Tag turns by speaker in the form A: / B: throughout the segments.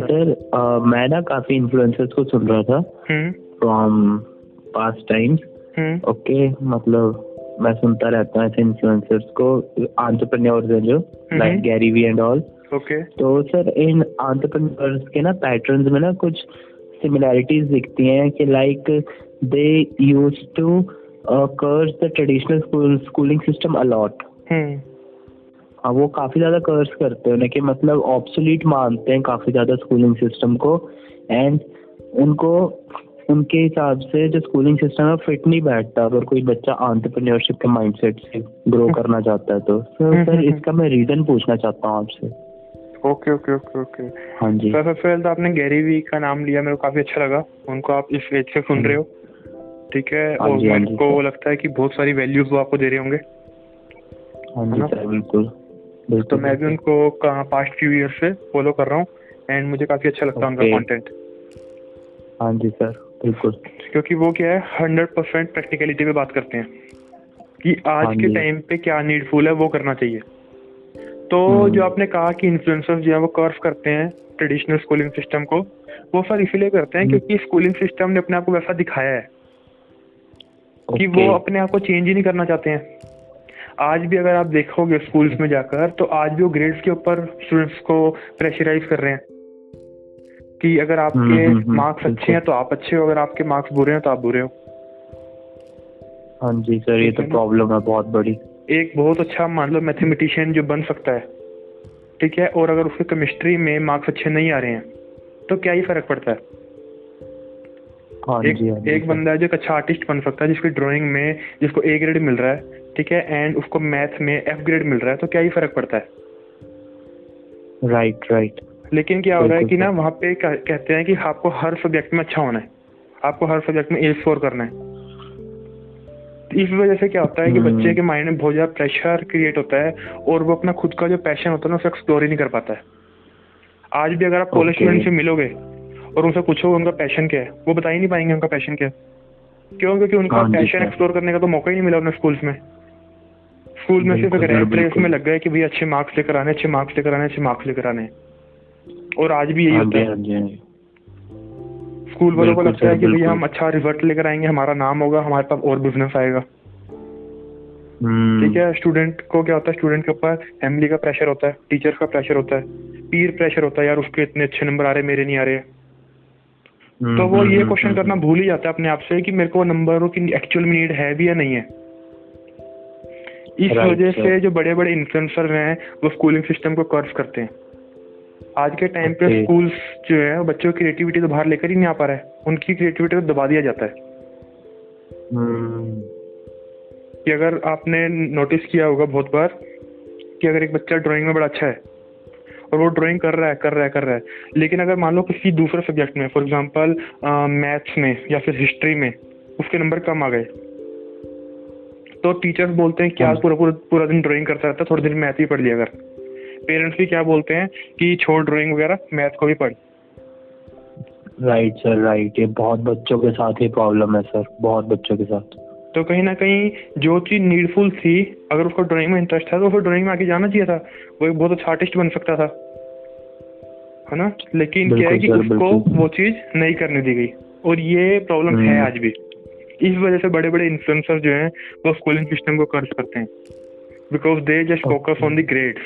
A: Sir मैं ना काफ़ी इन्फ्लुएंसर्स को सुन रहा था फ्रॉम पास्ट टाइम्स ओके मतलब मैं सुनता रहता हूँ ऐसे इन्फ्लुएंसर्स को एंटरप्रेन्योर्स हैं जो like Gary Vee and all
B: okay.
A: तो सर इन एंटरप्रेन्योर्स के ना पैटर्न्स में ना कुछ सिमिलैरिटीज दिखती हैं कि like they use to curse the traditional schooling system a lot
B: hmm
A: हाँ वो काफ़ी ज़्यादा कर्स करते हैं उन्हें कि मतलब ऑब्सोलीट मानते हैं काफ़ी ज़्यादा स्कूलिंग सिस्टम को। एंड उनको उनके हिसाब से जो स्कूलिंग सिस्टम है फिट नहीं बैठता। अगर कोई बच्चा एंटरप्रेन्योरशिप के माइंडसेट से ग्रो करना चाहता है तो सर
B: हम्म,
A: सर
B: हम्म,
A: इसका मैं रीजन पूछना चाहता हूँ आपसे।
B: Okay okay okay okay.
A: हाँ जी।
B: सर सबसे पहले तो आपने गैरी वी का नाम लिया मेरे को काफ़ी अच्छा लगा। उनको आप इस एज से सुन रहे हो। ठीक है
A: हाँ
B: और
A: हाँ
B: मेरे को लगता है कि बहुत सारी वैल्यूज़ वो आपको दे रहे होंगे।
A: हाँ जी सर बिल्कुल।
B: तो मैं भी उनको पास्ट फ्यू ईयर से फॉलो कर रहा हूँ एंड मुझे काफ़ी अच्छा लगता है उनका. कंटेंट
A: हाँ जी सर बिल्कुल।
B: क्योंकि वो क्या है हंड्रेड परसेंट प्रैक्टिकलिटी पे बात करते हैं कि आज
A: हाँ
B: के टाइम पे क्या नीडफुल है वो करना चाहिए। तो
A: हम्म।
B: जो आपने कहा कि इन्फ्लुएंसर्स जो है वो कर्व करते हैं ट्रेडिशनल स्कूलिंग सिस्टम को वो सर इसीलिए करते हैं
A: हम्म।
B: क्योंकि स्कूलिंग सिस्टम ने अपने आप को वैसा दिखाया है कि वो अपने आप को चेंज ही नहीं करना चाहते हैं। आज भी अगर आप देखोगे स्कूल्स में जाकर तो आज भी वो ग्रेड्स के ऊपर स्टूडेंट्स को प्रेशराइज कर रहे हैं। कि अगर आपके
A: हम्म, हम्म, हम्म,
B: मार्क्स अच्छे हैं तो आप अच्छे हो अगर आपके मार्क्स बुरे हैं तो आप बुरे हो।
A: हाँ जी सर ये तो प्रॉब्लम है बहुत बड़ी।
B: एक बहुत अच्छा मान लो मैथमेटिशियन जो बन सकता है ठीक है? और अगर उसके केमिस्ट्री में मार्क्स अच्छे नहीं आ रहे हैं तो क्या ही फ़र्क पड़ता है?
A: हाँ
B: एक
A: जी हाँ
B: एक। बंदा है जो एक अच्छा आर्टिस्ट बन सकता है जिसकी ड्राइंग में जिसको ए ग्रेड मिल रहा है ठीक है एंड उसको मैथ में एफ़ ग्रेड मिल रहा है तो क्या ही फ़र्क पड़ता है?
A: Right right, right right.
B: लेकिन क्या हो रहा है कि ना वहाँ पे कहते हैं कि आपको हर सब्जेक्ट में अच्छा होना है। आपको हर सब्जेक्ट में ए स्कोर करना है। इस वजह से क्या होता है कि
A: हम्म।
B: बच्चे के माइंड में बहुत ज़्यादा प्रेशर क्रिएट होता है और वो अपना खुद का जो पैशन होता है ना उसे एक्सप्लोर ही नहीं कर पाता है। आज भी अगर आप कॉलेज
A: Okay.
B: स्टूडेंट से मिलोगे और उनसे पूछोगे उनका पैशन क्या है वो बता ही नहीं पाएँगे उनका पैशन क्या है। क्यों? क्योंकि उनका
A: हाँ
B: पैशन एक्सप्लोर करने का तो मौका ही नहीं मिला उन्हें स्कूल्स में। स्कूल में सिर्फ़ एक रेस में लग गए कि भाई अच्छे मार्क्स लेकर आने अच्छे मार्क्स लेकर आने अच्छे मार्क्स लेकर आने। और आज भी यही
A: हाँ
B: होता है।
A: हाँ हाँ
B: स्कूल वालों को लगता है कि भैया हम अच्छा रिज़ल्ट लेकर आएँगे हमारा नाम होगा हमारे पास और बिज़नेस आएगा।
A: हम्म,
B: ठीक है? स्टूडेंट को क्या होता है? स्टूडेंट के ऊपर फैमिली का प्रेशर होता है टीचर्स का प्रेशर होता है पीर प्रेशर होता है यार उसके इतने अच्छे नंबर आ रहे मेरे नहीं आ रहे।
A: हम्म,
B: तो वो
A: हम्म,
B: ये
A: हम्म,
B: क्वेश्चन
A: हम्म,
B: करना भूल ही जाता है अपने आप से कि मेरे को नंबरों की एक्चुअल नीड है भी या नहीं है। इस वजह से जो बड़े बड़े इन्फ्लुएंसर हैं वो स्कूलिंग सिस्टम को कर्व करते हैं। आज के टाइम पे. स्कूल्स जो है बच्चों की क्रिएटिविटी तो बाहर लेकर ही नहीं आ पा रहा है। उनकी क्रिएटिविटी को दबा दिया जाता है।
A: हम्म,
B: कि अगर आपने नोटिस किया होगा बहुत बार कि अगर एक बच्चा ड्राइंग में बड़ा अच्छा है और वो ड्राइंग कर रहा है कर रहा है कर रहा है लेकिन अगर मान लो किसी दूसरे सब्जेक्ट में फॉर एग्जांपल मैथ्स में या फिर हिस्ट्री में उसके नंबर कम आ गए। तो टीचर्स बोलते हैं कि आज पूरा पूरा पूरा दिन ड्राइंग करता रहता है थोड़े दिन मैथ ही पढ़ लिया अगर पेरेंट्स भी क्या बोलते हैं कि छोड़ ड्राइंग वगैरह मैथ को भी पढ़।
A: राइट सर राइट ये बहुत बच्चों के साथ ही प्रॉब्लम है सर बहुत बच्चों के साथ।
B: तो कहीं ना कहीं जो चीज़ नीडफुल थी अगर उसको ड्राइंग में इंटरेस्ट था तो उसको ड्राइंग में आगे जाना चाहिए था। वो एक बहुत अच्छा आर्टिस्ट बन सकता था। है ना? लेकिन क्या है कि उसको वो चीज़ नहीं करने दी गई। और ये प्रॉब्लम है
A: हम्म।
B: आज भी। इस वजह से बड़े बड़े इन्फ्लुएंसर जो हैं वो स्कूलिंग सिस्टम को कर्ज करते हैं। Because they just focus on the grades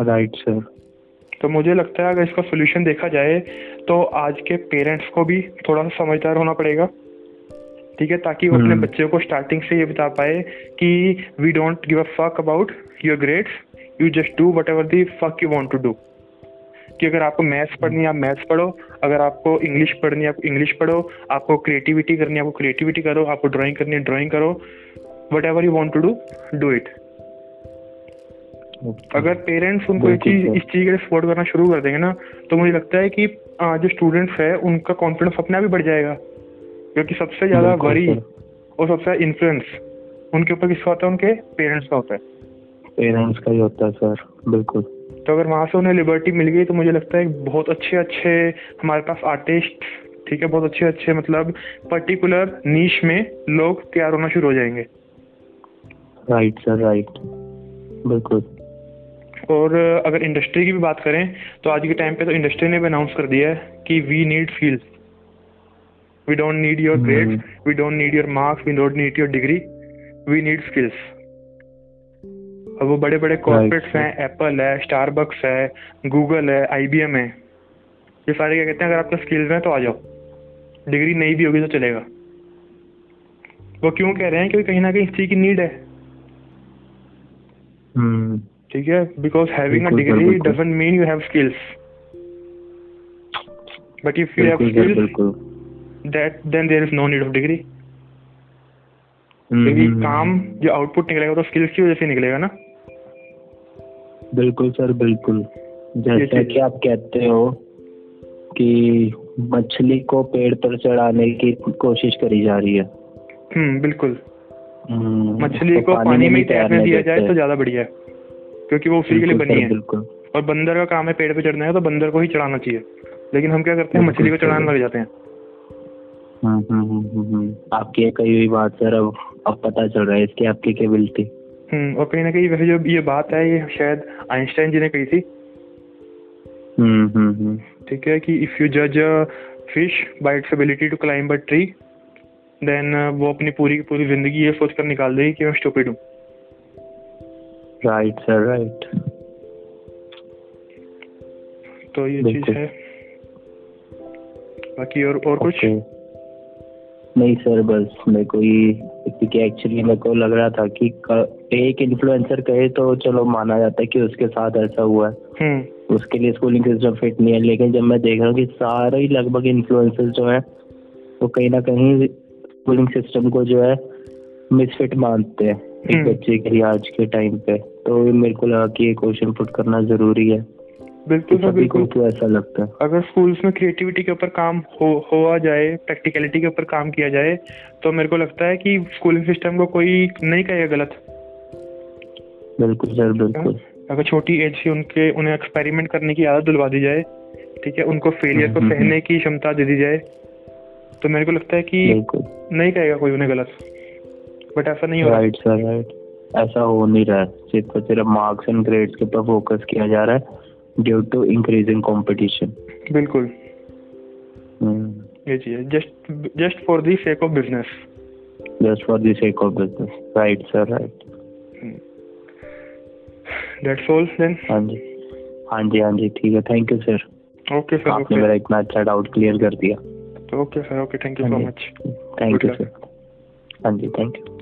A: right sir
B: तो मुझे लगता है अगर इसका सोल्यूशन देखा जाए तो आज के पेरेंट्स को भी थोड़ा सा समझदार होना पड़ेगा। ठीक है? ताकि वो अपने
A: हम्म।
B: बच्चों को स्टार्टिंग से ये बता पाए कि we don't give a fuck about your grades you just do whatever the fuck you want to do कि अगर आपको मैथ्स पढ़नी है आप मैथ्स पढ़ो। अगर आपको इंग्लिश पढ़नी है आप इंग्लिश पढ़ो। आपको क्रिएटिविटी करनी है आपको क्रिएटिविटी करो। आपको ड्राइंग करनी है ड्राइंग करो। Whatever you want to do do it अगर पेरेंट्स उनको ये चीज़ इस चीज़ के लिए सपोर्ट करना शुरू कर देंगे ना तो मुझे लगता है कि जो स्टूडेंट्स है उनका कॉन्फिडेंस अपने आप ही बढ़ जाएगा। क्योंकि सबसे ज़्यादा वरी और सबसे ज़्यादा इन्फ्लुएंस उनके ऊपर किसका होता है? उनके पेरेंट्स का होता है।
A: पेरेंट्स का ही होता है सर बिल्कुल।
B: तो अगर वहाँ से उन्हें लिबर्टी मिल गई तो मुझे लगता है बहुत अच्छे अच्छे हमारे पास आर्टिस्ट ठीक है बहुत अच्छे अच्छे मतलब पर्टिकुलर नीश में लोग तैयार होना शुरू हो जाएँगे।
A: राइट सर राइट बिल्कुल।
B: और अगर इंडस्ट्री की भी बात करें तो आज के टाइम पे तो इंडस्ट्री ने भी अनाउंस कर दिया है कि we need field we don't need your grades we don't need your marks we don't need your degree we need skills अब वो बड़े बड़े कॉर्पोरेट्स हैं एप्पल है स्टारबक्स है गूगल है आईबीएम है। ये सारे क्या कहते हैं अगर आपका स्किल्स हैं तो आ जाओ। डिग्री नहीं भी होगी तो चलेगा। वो क्यों कह रहे हैं? क्योंकि कहीं ना कहीं इस चीज़ की नीड है।
A: हम्म
B: ठीक है? Because having a degree doesn't mean you have skills but if you have skills that then there is no need of degree क्योंकि काम जो आउटपुट निकलेगा तो स्किल्स की वजह से निकलेगा ना।
A: बिल्कुल सर बिल्कुल। जैसा कि आप कहते हो कि मछली को पेड़ पर चढ़ाने की कोशिश करी जा रही है।
B: हम्म बिल्कुल।
A: हम्म,
B: मछली
A: उसको
B: को पानी में तैरने दिया जाए तो ज़्यादा बढ़िया है क्योंकि वो उसी के लिए बनी है।
A: बिल्कुल।
B: और बंदर का काम है पेड़ पे चढ़ना है तो बंदर को ही चढ़ाना चाहिए। लेकिन हम क्या करते हैं मछली को चढ़ाने लग जाते हैं।
A: हम्म, हम्म। आपकी कही हुई बात सर अब अब पता चल रहा है इसकी आपकी केबिलिटी
B: और कहीं ना कहीं वैसे जो ये बात है ये शायद आइंस्टाइन जी ने कही थी।
A: हम्म हम्म हम्म।
B: ठीक है कि इफ़ यू जज a fish by its ability to climb a tree then वो अपनी पूरी की पूरी ज़िंदगी ये सोचकर निकाल देगी कि मैं स्टूपिड हूँ।
A: राइट सर राइट
B: तो ये चीज़ है। बाकी और और कुछ?
A: ओके नहीं सर बस मेरे को ये क्योंकि एक्चुअली मेरे को लग रहा था कि एक इन्फ्लुएंसर कहे तो चलो माना जाता है कि उसके साथ ऐसा हुआ है।
B: हम्म।
A: उसके लिए स्कूलिंग सिस्टम फिट नहीं है लेकिन जब मैं देख रहा हूँ कि सारे ही लगभग इन्फ्लुएंसर जो है वो कहीं ना कहीं स्कूलिंग सिस्टम को जो है मिसफिट मानते हैं। एक
B: हम्म।
A: बच्चे के लिए आज के टाइम पे तो मेरे को लगा कि ये क्वेश्चन पुट करना ज़रूरी है।
B: बिल्कुल सर
A: को
B: बिल्कुल।
A: क्यों ऐसा लगता है?
B: अगर स्कूल्स में क्रिएटिविटी के ऊपर काम हो हुआ जाए प्रैक्टिकलिटी के ऊपर काम किया जाए तो मेरे को लगता है कि स्कूलिंग सिस्टम को कोई नहीं कहेगा गलत।
A: बिल्कुल सर बिल्कुल।
B: अगर छोटी एज से उनके उन्हें एक्सपेरिमेंट करने की आदत दिलवा दी जाए ठीक है उनको फेलियर को
A: हम्म, हम्म,
B: सहने की क्षमता दे दी जाए तो मेरे को लगता है कि नहीं कहेगा कोई उन्हें गलत। बट ऐसा नहीं हो रहा।
A: राइट सर राइट ऐसा हो नहीं रहा। है सिर्फ़ और सिर्फ़ मार्क्स एंड ग्रेड्स के ऊपर फोकस किया जा रहा है। ड्यू टू इंक्रीजिंग कंपटीशन
B: बिल्कुल। ये just just for the sake of business
A: just for the sake of business right sir right
B: that's all then
A: हाँ जी। हाँ जी हाँ जी ठीक है। Thank you sir
B: okay sir
A: आपने मेरा इतना अच्छा डाउट क्लियर कर दिया।
B: Okay sir okay thank you so much
A: thank you sir हाँ जी थैंक यू